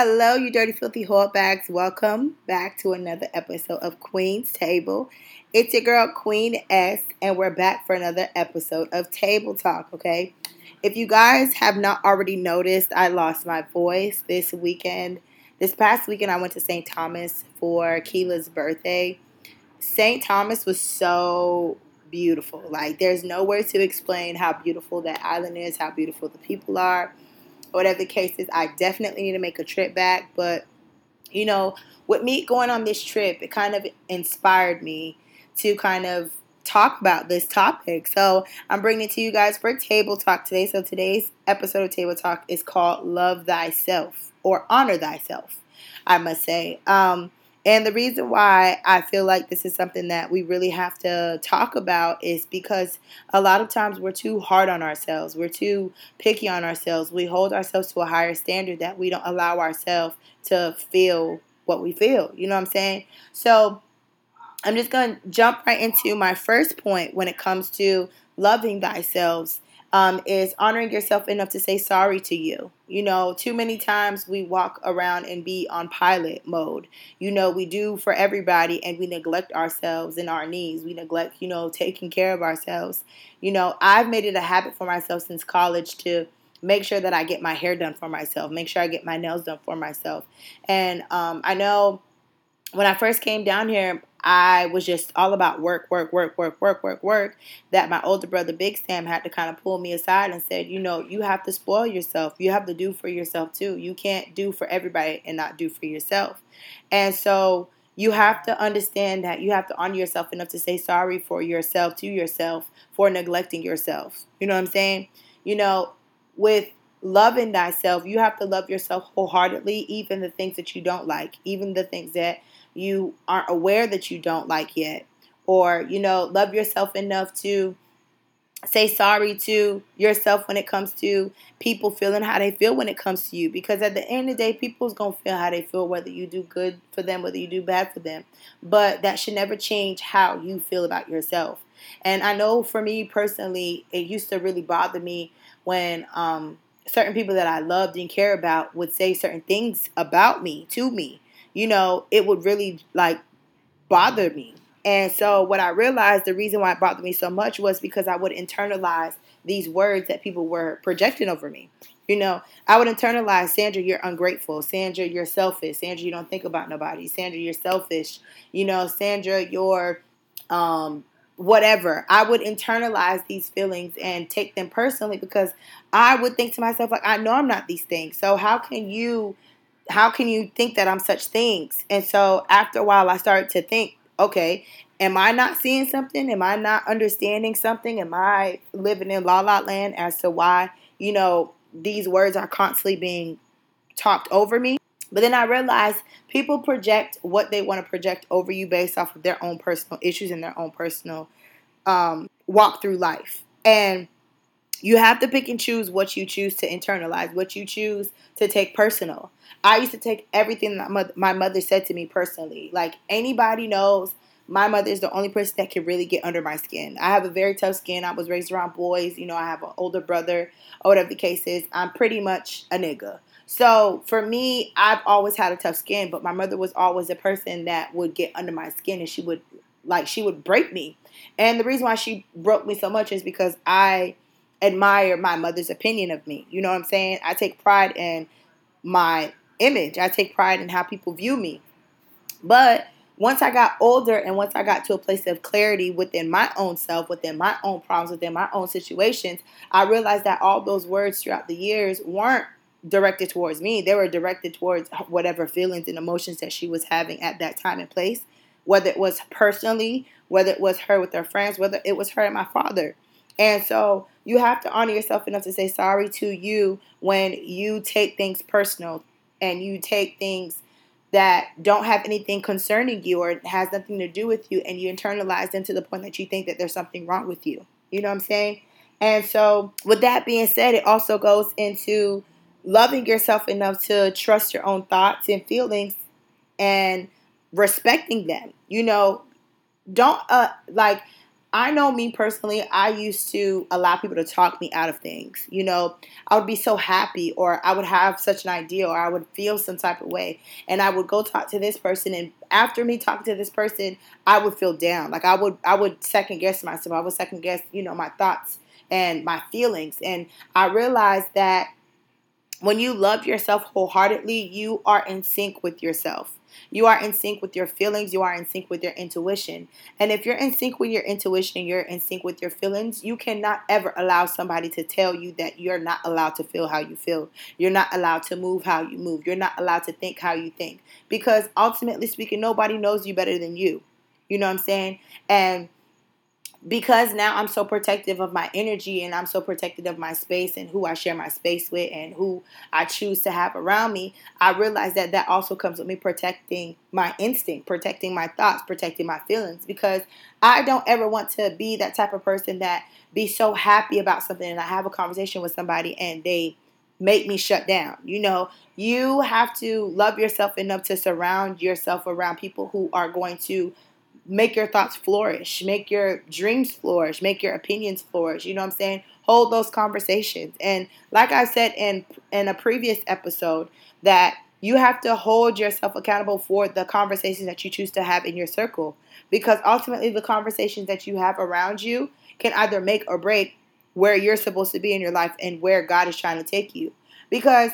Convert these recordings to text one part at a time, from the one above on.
Hello, you dirty, filthy bags. Welcome back to another episode of Queen's Table. It's your girl, Queen S, and we're back for another episode of Table Talk, okay? If you guys have not already noticed, I lost my voice this weekend. This past weekend, I went to St. Thomas for Keela's birthday. St. Thomas was so beautiful. Like, there's no words to explain how beautiful that island is, how beautiful the people are whatever the case is, I definitely need to make a trip back. But, you know, with me going on this trip, it kind of inspired me to kind of talk about this topic. So I'm bringing it to you guys for Table Talk today. So today's episode of Table Talk is called Love Thyself or Honor Thyself, I must say. Um, and the reason why I feel like this is something that we really have to talk about is because a lot of times we're too hard on ourselves. We're too picky on ourselves. We hold ourselves to a higher standard that we don't allow ourselves to feel what we feel. You know what I'm saying? So I'm just going to jump right into my first point when it comes to loving thyself um, is honoring yourself enough to say sorry to you. You know, too many times we walk around and be on pilot mode. You know, we do for everybody and we neglect ourselves and our needs. We neglect, you know, taking care of ourselves. You know, I've made it a habit for myself since college to make sure that I get my hair done for myself, make sure I get my nails done for myself. And um, I know when I first came down here, I was just all about work, work, work, work, work, work, work. That my older brother, Big Sam, had to kind of pull me aside and said, you know, you have to spoil yourself. You have to do for yourself too. You can't do for everybody and not do for yourself. And so you have to understand that you have to honor yourself enough to say sorry for yourself to yourself for neglecting yourself. You know what I'm saying? You know, with loving thyself, you have to love yourself wholeheartedly, even the things that you don't like, even the things that you aren't aware that you don't like yet. Or, you know, love yourself enough to say sorry to yourself when it comes to people feeling how they feel when it comes to you. Because at the end of the day, people's going to feel how they feel, whether you do good for them, whether you do bad for them. But that should never change how you feel about yourself. And I know for me personally, it used to really bother me when um, certain people that I loved and care about would say certain things about me to me you know, it would really like bother me. And so what I realized the reason why it bothered me so much was because I would internalize these words that people were projecting over me. You know, I would internalize, Sandra, you're ungrateful. Sandra, you're selfish. Sandra, you don't think about nobody. Sandra, you're selfish. You know, Sandra, you're um, whatever. I would internalize these feelings and take them personally because I would think to myself, like, I know I'm not these things. So how can you how can you think that I'm such things? And so after a while, I started to think, okay, am I not seeing something? Am I not understanding something? Am I living in la la land as to why, you know, these words are constantly being talked over me? But then I realized people project what they want to project over you based off of their own personal issues and their own personal um, walk through life. And you have to pick and choose what you choose to internalize, what you choose to take personal. I used to take everything that my mother said to me personally. Like anybody knows, my mother is the only person that can really get under my skin. I have a very tough skin. I was raised around boys. You know, I have an older brother, or whatever the case is. I'm pretty much a nigga. So for me, I've always had a tough skin, but my mother was always a person that would get under my skin and she would like she would break me. And the reason why she broke me so much is because I admire my mother's opinion of me. You know what I'm saying? I take pride in my image. I take pride in how people view me. But once I got older and once I got to a place of clarity within my own self, within my own problems, within my own situations, I realized that all those words throughout the years weren't directed towards me. They were directed towards whatever feelings and emotions that she was having at that time and place, whether it was personally, whether it was her with her friends, whether it was her and my father. And so you have to honor yourself enough to say sorry to you when you take things personal and you take things that don't have anything concerning you or has nothing to do with you and you internalize them to the point that you think that there's something wrong with you. You know what I'm saying? And so, with that being said, it also goes into loving yourself enough to trust your own thoughts and feelings and respecting them. You know, don't uh like I know me personally, I used to allow people to talk me out of things. You know, I would be so happy, or I would have such an idea, or I would feel some type of way, and I would go talk to this person, and after me talking to this person, I would feel down. Like I would, I would second guess myself. I would second guess, you know, my thoughts and my feelings, and I realized that when you love yourself wholeheartedly, you are in sync with yourself. You are in sync with your feelings. You are in sync with your intuition. And if you're in sync with your intuition, and you're in sync with your feelings, you cannot ever allow somebody to tell you that you're not allowed to feel how you feel. You're not allowed to move how you move. You're not allowed to think how you think. Because ultimately speaking, nobody knows you better than you. You know what I'm saying? And because now I'm so protective of my energy and I'm so protective of my space and who I share my space with and who I choose to have around me, I realize that that also comes with me protecting my instinct, protecting my thoughts, protecting my feelings because I don't ever want to be that type of person that be so happy about something and I have a conversation with somebody and they make me shut down. You know, you have to love yourself enough to surround yourself around people who are going to make your thoughts flourish, make your dreams flourish, make your opinions flourish. You know what I'm saying? Hold those conversations. And like I said in in a previous episode, that you have to hold yourself accountable for the conversations that you choose to have in your circle because ultimately the conversations that you have around you can either make or break where you're supposed to be in your life and where God is trying to take you. Because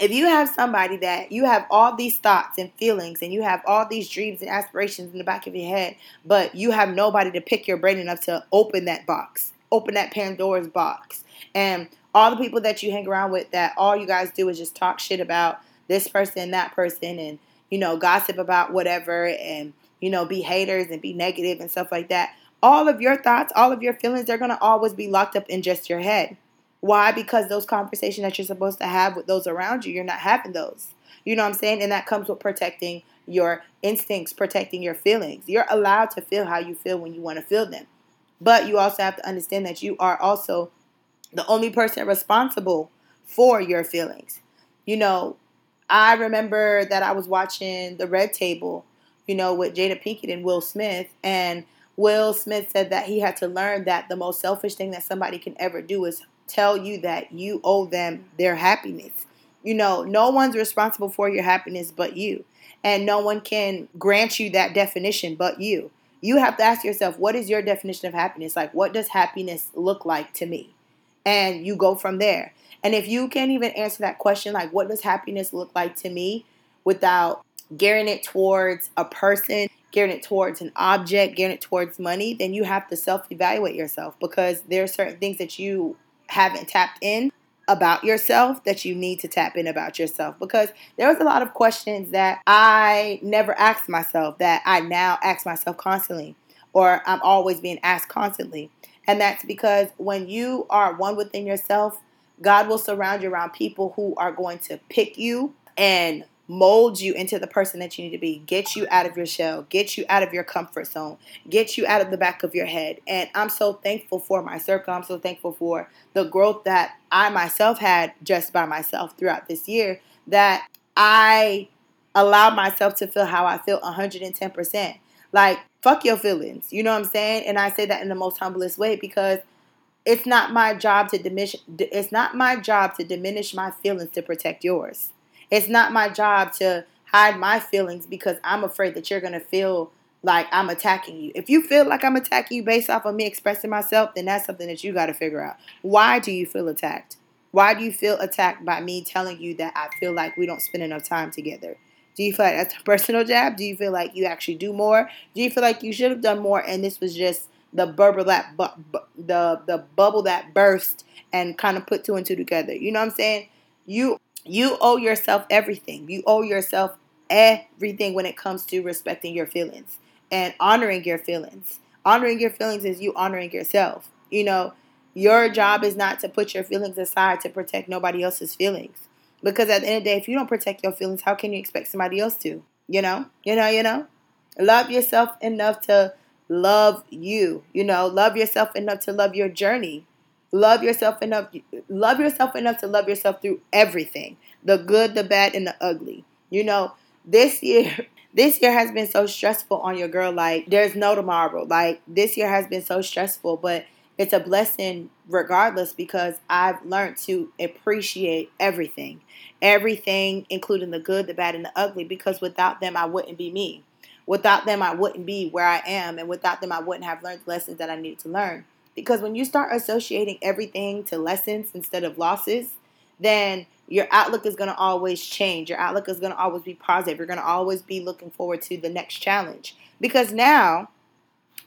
if you have somebody that you have all these thoughts and feelings and you have all these dreams and aspirations in the back of your head, but you have nobody to pick your brain enough to open that box, open that Pandora's box. And all the people that you hang around with that all you guys do is just talk shit about this person, that person, and you know, gossip about whatever and you know, be haters and be negative and stuff like that. All of your thoughts, all of your feelings, they're gonna always be locked up in just your head. Why? Because those conversations that you're supposed to have with those around you, you're not having those. You know what I'm saying? And that comes with protecting your instincts, protecting your feelings. You're allowed to feel how you feel when you want to feel them. But you also have to understand that you are also the only person responsible for your feelings. You know, I remember that I was watching The Red Table, you know, with Jada Pinkett and Will Smith. And Will Smith said that he had to learn that the most selfish thing that somebody can ever do is tell you that you owe them their happiness. You know, no one's responsible for your happiness but you. And no one can grant you that definition but you. You have to ask yourself, what is your definition of happiness? Like, what does happiness look like to me? And you go from there. And if you can't even answer that question, like, what does happiness look like to me without gearing it towards a person, gearing it towards an object, gearing it towards money, then you have to self evaluate yourself because there are certain things that you haven't tapped in about yourself that you need to tap in about yourself because there was a lot of questions that I never asked myself that I now ask myself constantly or I'm always being asked constantly. And that's because when you are one within yourself, God will surround you around people who are going to pick you and mold you into the person that you need to be, get you out of your shell, get you out of your comfort zone, get you out of the back of your head. And I'm so thankful for my circle. I'm so thankful for the growth that I myself had just by myself throughout this year that I allowed myself to feel how I feel 110%. Like, fuck your feelings. You know what I'm saying? And I say that in the most humblest way because it's not my job to diminish it's not my job to diminish my feelings to protect yours. It's not my job to hide my feelings because I'm afraid that you're going to feel like I'm attacking you. If you feel like I'm attacking you based off of me expressing myself, then that's something that you got to figure out. Why do you feel attacked? Why do you feel attacked by me telling you that I feel like we don't spend enough time together? Do you feel like that's a personal jab? Do you feel like you actually do more? Do you feel like you should have done more and this was just the bubble that bu- bu- the the bubble that burst and kind of put two and two together? You know what I'm saying? You you owe yourself everything. You owe yourself everything when it comes to respecting your feelings and honoring your feelings. Honoring your feelings is you honoring yourself. You know, your job is not to put your feelings aside to protect nobody else's feelings. Because at the end of the day, if you don't protect your feelings, how can you expect somebody else to? You know? You know, you know? Love yourself enough to love you. You know, love yourself enough to love your journey. Love yourself enough love yourself enough to love yourself through everything. The good, the bad, and the ugly. You know, this year this year has been so stressful on your girl. Like, there's no tomorrow. Like, this year has been so stressful, but it's a blessing regardless because I've learned to appreciate everything. Everything, including the good, the bad, and the ugly, because without them, I wouldn't be me. Without them, I wouldn't be where I am. And without them, I wouldn't have learned the lessons that I needed to learn. Because when you start associating everything to lessons instead of losses, then your outlook is going to always change. Your outlook is going to always be positive. You're going to always be looking forward to the next challenge. Because now,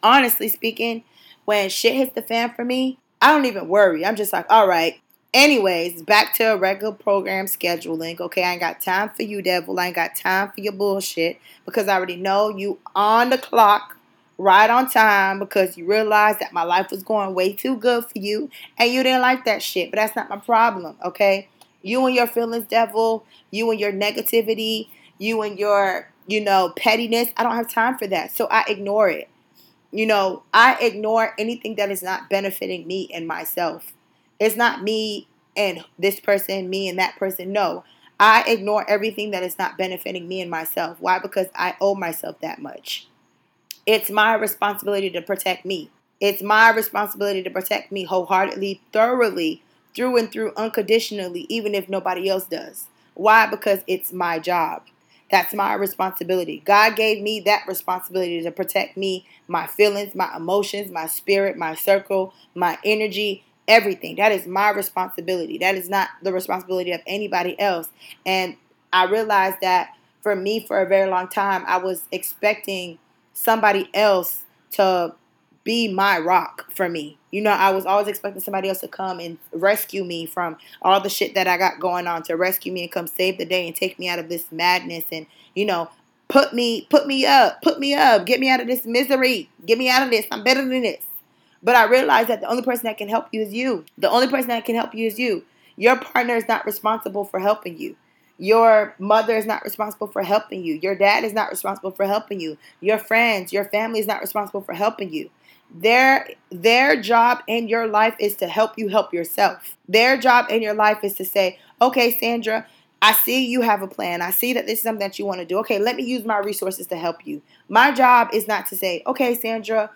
honestly speaking, when shit hits the fan for me, I don't even worry. I'm just like, all right. Anyways, back to a regular program scheduling. Okay, I ain't got time for you, devil. I ain't got time for your bullshit because I already know you on the clock right on time because you realized that my life was going way too good for you and you didn't like that shit. But that's not my problem, okay? You and your feelings, devil, you and your negativity, you and your, you know, pettiness. I don't have time for that. So I ignore it. You know, I ignore anything that is not benefiting me and myself. It's not me and this person, me and that person. No. I ignore everything that is not benefiting me and myself. Why? Because I owe myself that much. It's my responsibility to protect me. It's my responsibility to protect me wholeheartedly, thoroughly, through and through, unconditionally, even if nobody else does. Why? Because it's my job. That's my responsibility. God gave me that responsibility to protect me, my feelings, my emotions, my spirit, my circle, my energy, everything. That is my responsibility. That is not the responsibility of anybody else. And I realized that for me, for a very long time, I was expecting somebody else to be my rock for me. You know, I was always expecting somebody else to come and rescue me from all the shit that I got going on, to rescue me and come save the day and take me out of this madness and, you know, put me put me up, put me up, get me out of this misery, get me out of this. I'm better than this. But I realized that the only person that can help you is you. The only person that can help you is you. Your partner is not responsible for helping you. Your mother is not responsible for helping you. Your dad is not responsible for helping you. Your friends, your family is not responsible for helping you. Their their job in your life is to help you help yourself. Their job in your life is to say, "Okay, Sandra, I see you have a plan. I see that this is something that you want to do. Okay, let me use my resources to help you." My job is not to say, "Okay, Sandra,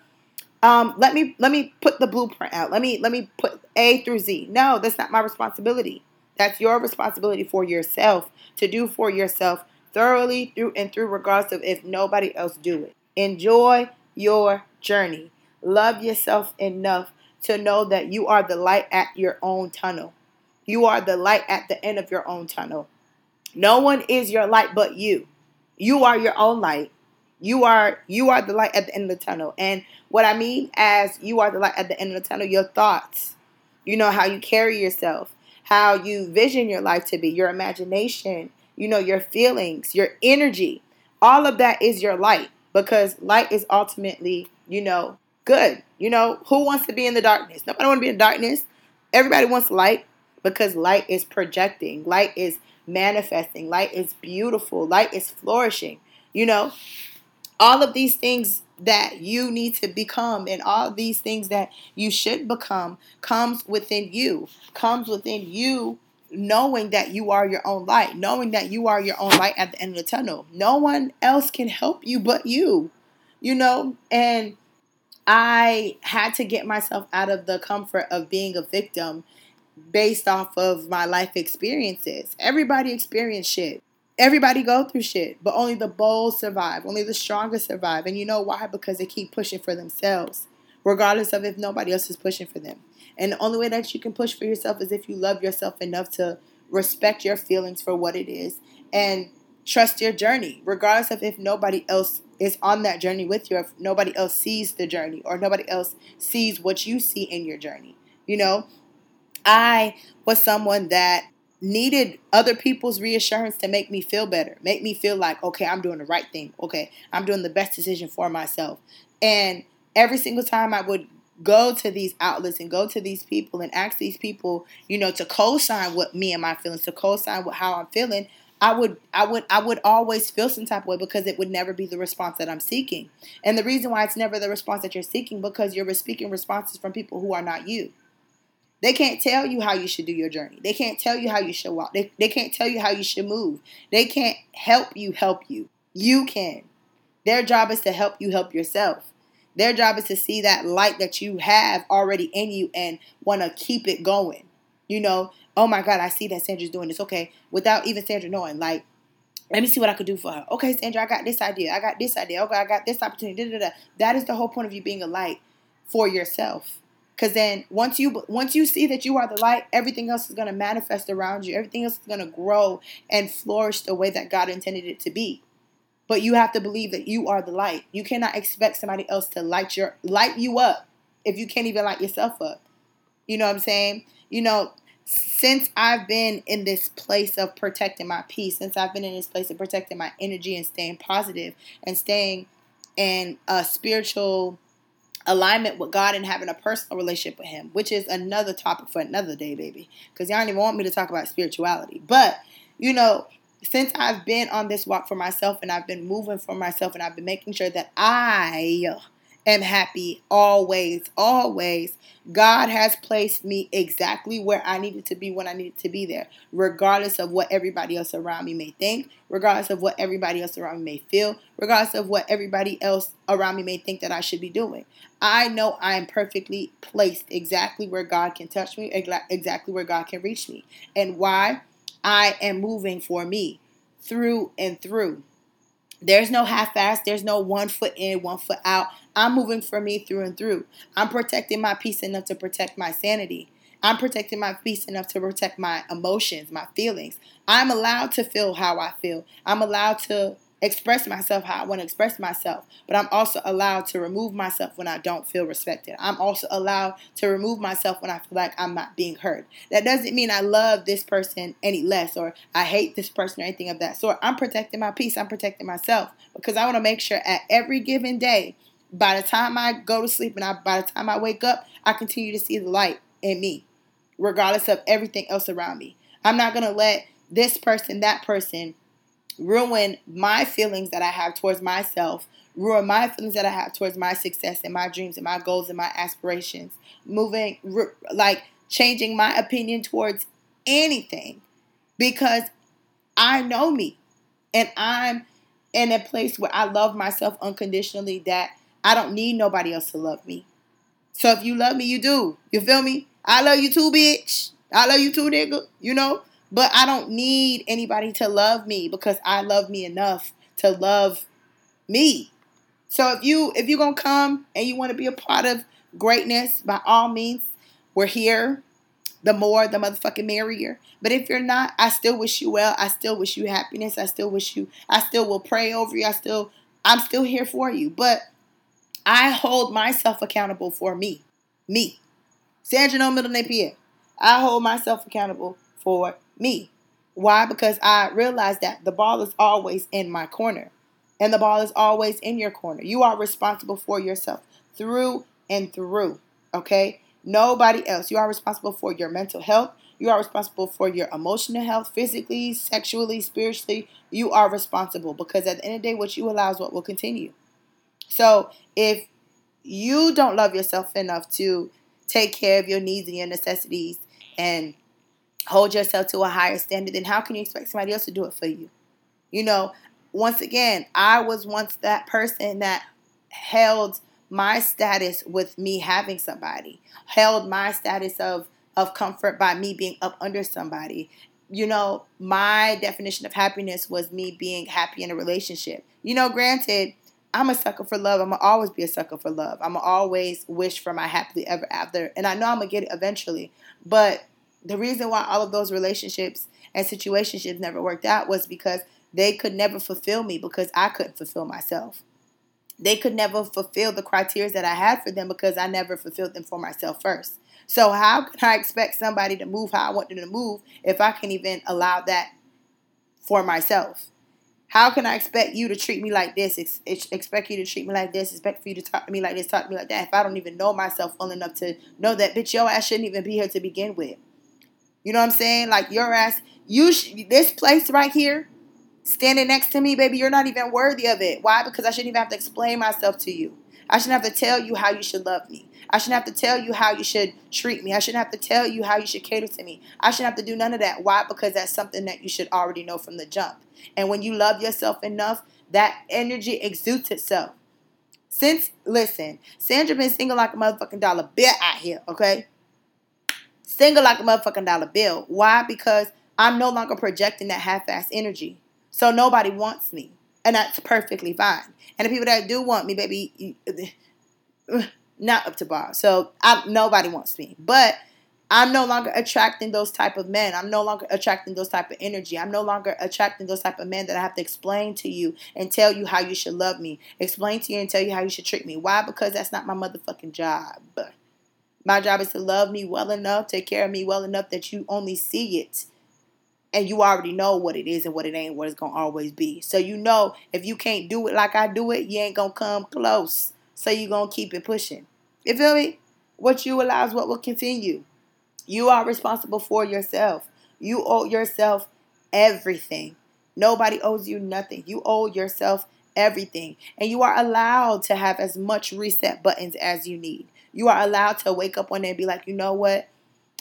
um, let me let me put the blueprint out. Let me let me put A through Z." No, that's not my responsibility. That's your responsibility for yourself to do for yourself thoroughly through and through, regardless of if nobody else do it. Enjoy your journey. Love yourself enough to know that you are the light at your own tunnel. You are the light at the end of your own tunnel. No one is your light but you. You are your own light. You are you are the light at the end of the tunnel. And what I mean as you are the light at the end of the tunnel, your thoughts. You know how you carry yourself how you vision your life to be, your imagination, you know, your feelings, your energy. All of that is your light because light is ultimately, you know, good. You know, who wants to be in the darkness? Nobody want to be in darkness. Everybody wants light because light is projecting, light is manifesting, light is beautiful, light is flourishing. You know, all of these things that you need to become and all these things that you should become comes within you comes within you knowing that you are your own light knowing that you are your own light at the end of the tunnel. No one else can help you but you you know? And i had to get myself out of the comfort of being a victim based off of my life experiences. Everybody experience shit Everybody go through shit, but only the bold survive. Only the strongest survive. And you know why? Because they keep pushing for themselves, regardless of if nobody else is pushing for them. And the only way that you can push for yourself is if you love yourself enough to respect your feelings for what it is and trust your journey, regardless of if nobody else is on that journey with you, if nobody else sees the journey or nobody else sees what you see in your journey. You know, I was someone that needed other people's reassurance to make me feel better, make me feel like, okay, I'm doing the right thing. Okay, I'm doing the best decision for myself. And every single time I would go to these outlets and go to these people and ask these people, you know, to co-sign with me and my feelings, to co-sign with how I'm feeling, I would I would I would always feel some type of way because it would never be the response that I'm seeking. And the reason why it's never the response that you're seeking because you're speaking responses from people who are not you. They can't tell you how you should do your journey. They can't tell you how you should walk. They, they can't tell you how you should move. They can't help you help you. You can. Their job is to help you help yourself. Their job is to see that light that you have already in you and want to keep it going. You know, oh my God, I see that Sandra's doing this. Okay, without even Sandra knowing, like, let me see what I could do for her. Okay, Sandra, I got this idea. I got this idea. Okay, I got this opportunity. Da, da, da. That is the whole point of you being a light for yourself. Cause then once you once you see that you are the light, everything else is gonna manifest around you. Everything else is gonna grow and flourish the way that God intended it to be. But you have to believe that you are the light. You cannot expect somebody else to light your light you up if you can't even light yourself up. You know what I'm saying? You know, since I've been in this place of protecting my peace, since I've been in this place of protecting my energy and staying positive and staying in a spiritual alignment with God and having a personal relationship with Him, which is another topic for another day, baby. Because y'all don't even want me to talk about spirituality. But, you know, since I've been on this walk for myself and I've been moving for myself and I've been making sure that I am happy always, always, God has placed me exactly where I needed to be when I needed to be there, regardless of what everybody else around me may think, regardless of what everybody else around me may feel, regardless of what everybody else around me may think that I should be doing. I know I am perfectly placed exactly where God can touch me, exactly where God can reach me. And why? I am moving for me through and through. There's no half ass, There's no one foot in, one foot out. I'm moving for me through and through. I'm protecting my peace enough to protect my sanity. I'm protecting my peace enough to protect my emotions, my feelings. I'm allowed to feel how I feel. I'm allowed to express myself how I want to express myself, but I'm also allowed to remove myself when I don't feel respected. I'm also allowed to remove myself when I feel like I'm not being heard. That doesn't mean I love this person any less or I hate this person or anything of that sort. I'm protecting my peace, I'm protecting myself because I want to make sure at every given day, by the time I go to sleep and I, by the time I wake up, I continue to see the light in me, regardless of everything else around me. I'm not going to let this person, that person, ruin my feelings that I have towards myself, ruin my feelings that I have towards my success and my dreams and my goals and my aspirations, moving, like changing my opinion towards anything because I know me and I'm in a place where I love myself unconditionally that I don't need nobody else to love me. So if you love me, you do. You feel me? I love you too, bitch. I love you too, nigga. You know? But I don't need anybody to love me because I love me enough to love me. So if you if you're gonna come and you want to be a part of greatness, by all means, we're here. The more, the motherfucking merrier. But if you're not, I still wish you well. I still wish you happiness. I still wish you. I still will pray over you. I still. I'm still here for you. But I hold myself accountable for me. Me. Sandra middle name Pierre. I hold myself accountable for me. Why? Because I realize that the ball is always in my corner. And the ball is always in your corner. You are responsible for yourself through and through. Okay? Nobody else. You are responsible for your mental health. You are responsible for your emotional health, physically, sexually, spiritually. You are responsible because at the end of the day, what you allow is what will continue. So if you don't love yourself enough to take care of your needs and your necessities and hold yourself to a higher standard, then how can you expect somebody else to do it for you? You know, once again, I was once that person that held my status with me having somebody, held my status of of comfort by me being up under somebody. You know, my definition of happiness was me being happy in a relationship. You know, granted, I'm a sucker for love. I'm gonna always be a sucker for love. I'm gonna always wish for my happily ever after, and I know I'm gonna get it eventually. But the reason why all of those relationships and situationships never worked out was because they could never fulfill me because I couldn't fulfill myself. They could never fulfill the criteria that I had for them because I never fulfilled them for myself first. So how can I expect somebody to move how I want them to move if I can't even allow that for myself? How can I expect you to treat me like this? Ex- expect you to treat me like this? Expect for you to talk to me like this, talk to me like that? If I don't even know myself well enough to know that, bitch, your ass shouldn't even be here to begin with. You know what I'm saying? Like your ass, you sh- this place right here, standing next to me, baby, you're not even worthy of it. Why? Because I shouldn't even have to explain myself to you. I shouldn't have to tell you how you should love me. I shouldn't have to tell you how you should treat me. I shouldn't have to tell you how you should cater to me. I shouldn't have to do none of that. Why? Because that's something that you should already know from the jump. And when you love yourself enough That energy exudes itself. Since listen, Sandra been single like a motherfucking dollar bill out here, okay? Single like a motherfucking dollar bill. Why? Because I'm no longer projecting that half-ass energy. So nobody wants me. And that's perfectly fine. And the people that do want me, baby, not up to bar. So I, nobody wants me. But I'm no longer attracting those type of men. I'm no longer attracting those type of energy. I'm no longer attracting those type of men that I have to explain to you and tell you how you should love me. Explain to you and tell you how you should treat me. Why? Because that's not my motherfucking job. My job is to love me well enough, take care of me well enough that you only see it. And you already know what it is and what it ain't, what it's gonna always be. So you know if you can't do it like I do it, you ain't gonna come close. So you gonna keep it pushing. You feel me? What you allow is what will continue. You are responsible for yourself. You owe yourself everything. Nobody owes you nothing. You owe yourself everything. And you are allowed to have as much reset buttons as you need. You are allowed to wake up one day and be like, you know what?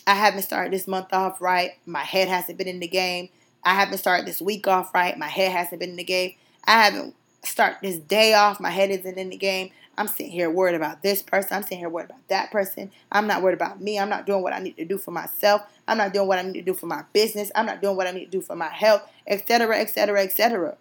I haven't started this month off right. My head hasn't been in the game. I haven't started this week off right. My head hasn't been in the game. I haven't started this day off. My head isn't in the game. I'm sitting here worried about this person. I'm sitting here worried about that person. I'm not worried about me. I'm not doing what I need to do for myself. I'm not doing what I need to do for my business. I'm not doing what I need to do for my health, etc., etc., etc.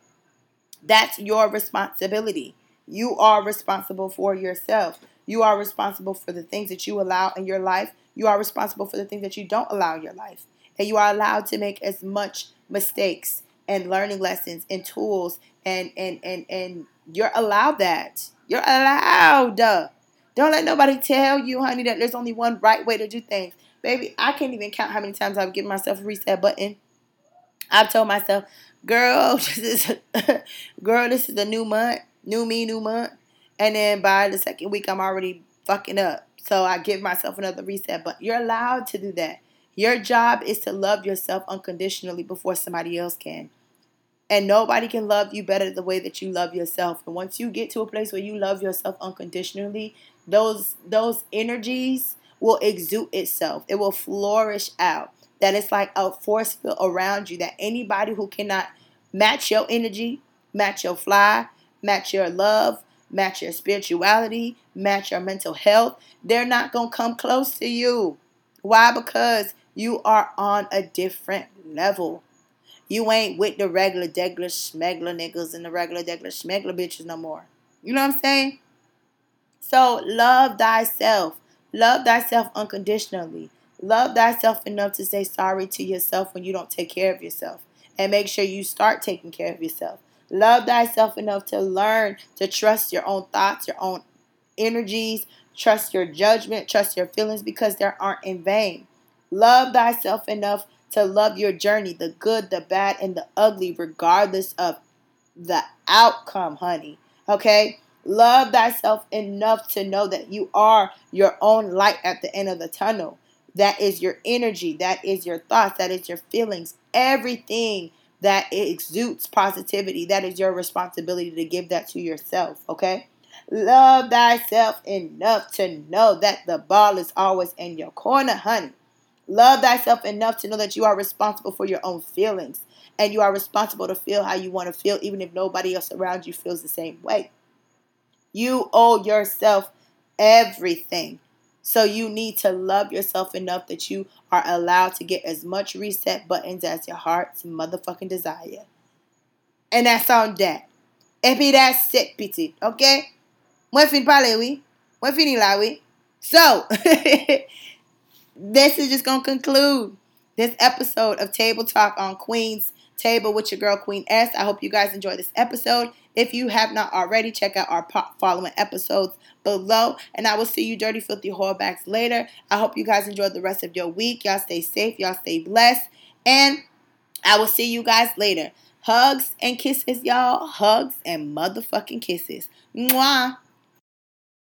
That's your responsibility. You are responsible for yourself. You are responsible for the things that you allow in your life. You are responsible for the things that you don't allow in your life. And you are allowed to make as much mistakes and learning lessons and tools and and and and you're allowed that. You're allowed. Don't let nobody tell you, honey, that there's only one right way to do things. Baby, I can't even count how many times I've given myself a reset button. I've told myself, girl, this is girl, this is a new month, new me, new month. And then by the second week, I'm already fucking up. So I give myself another reset. But you're allowed to do that. Your job is to love yourself unconditionally before somebody else can. And nobody can love you better the way that you love yourself. And once you get to a place where you love yourself unconditionally, those those energies will exude itself. It will flourish out. That it's like a force field around you that anybody who cannot match your energy, match your fly, match your love, match your spirituality, match your mental health, they're not going to come close to you. Why? Because you are on a different level. You ain't with the regular degular schmegler niggas and the regular degular schmegler bitches no more. You know what I'm saying? So love thyself. Love thyself unconditionally. Love thyself enough to say sorry to yourself when you don't take care of yourself. And make sure you start taking care of yourself. Love thyself enough to learn to trust your own thoughts, your own energies, trust your judgment, trust your feelings because they aren't in vain. Love thyself enough to love your journey, the good, the bad, and the ugly, regardless of the outcome, honey. Okay? Love thyself enough to know that you are your own light at the end of the tunnel. That is your energy, that is your thoughts, that is your feelings, everything that exudes positivity. That is your responsibility to give that to yourself, okay? Love thyself enough to know that the ball is always in your corner, honey. Love thyself enough to know that you are responsible for your own feelings and you are responsible to feel how you want to feel, even if nobody else around you feels the same way. You owe yourself everything. So you need to love yourself enough that you are allowed to get as much reset buttons as your heart's motherfucking desire. And that's on that. Et puis that's it, petit. Okay? Fin fini. So, this is just to conclude this episode of Table Talk on Queen's Table with your girl Queen S. I hope you guys enjoyed this episode. If you have not already, check out our following episodes below. And I will see you dirty, filthy whorebags later. I hope you guys enjoy the rest of your week. Y'all stay safe. Y'all stay blessed. And I will see you guys later. Hugs and kisses, y'all. Hugs and motherfucking kisses. Mwah.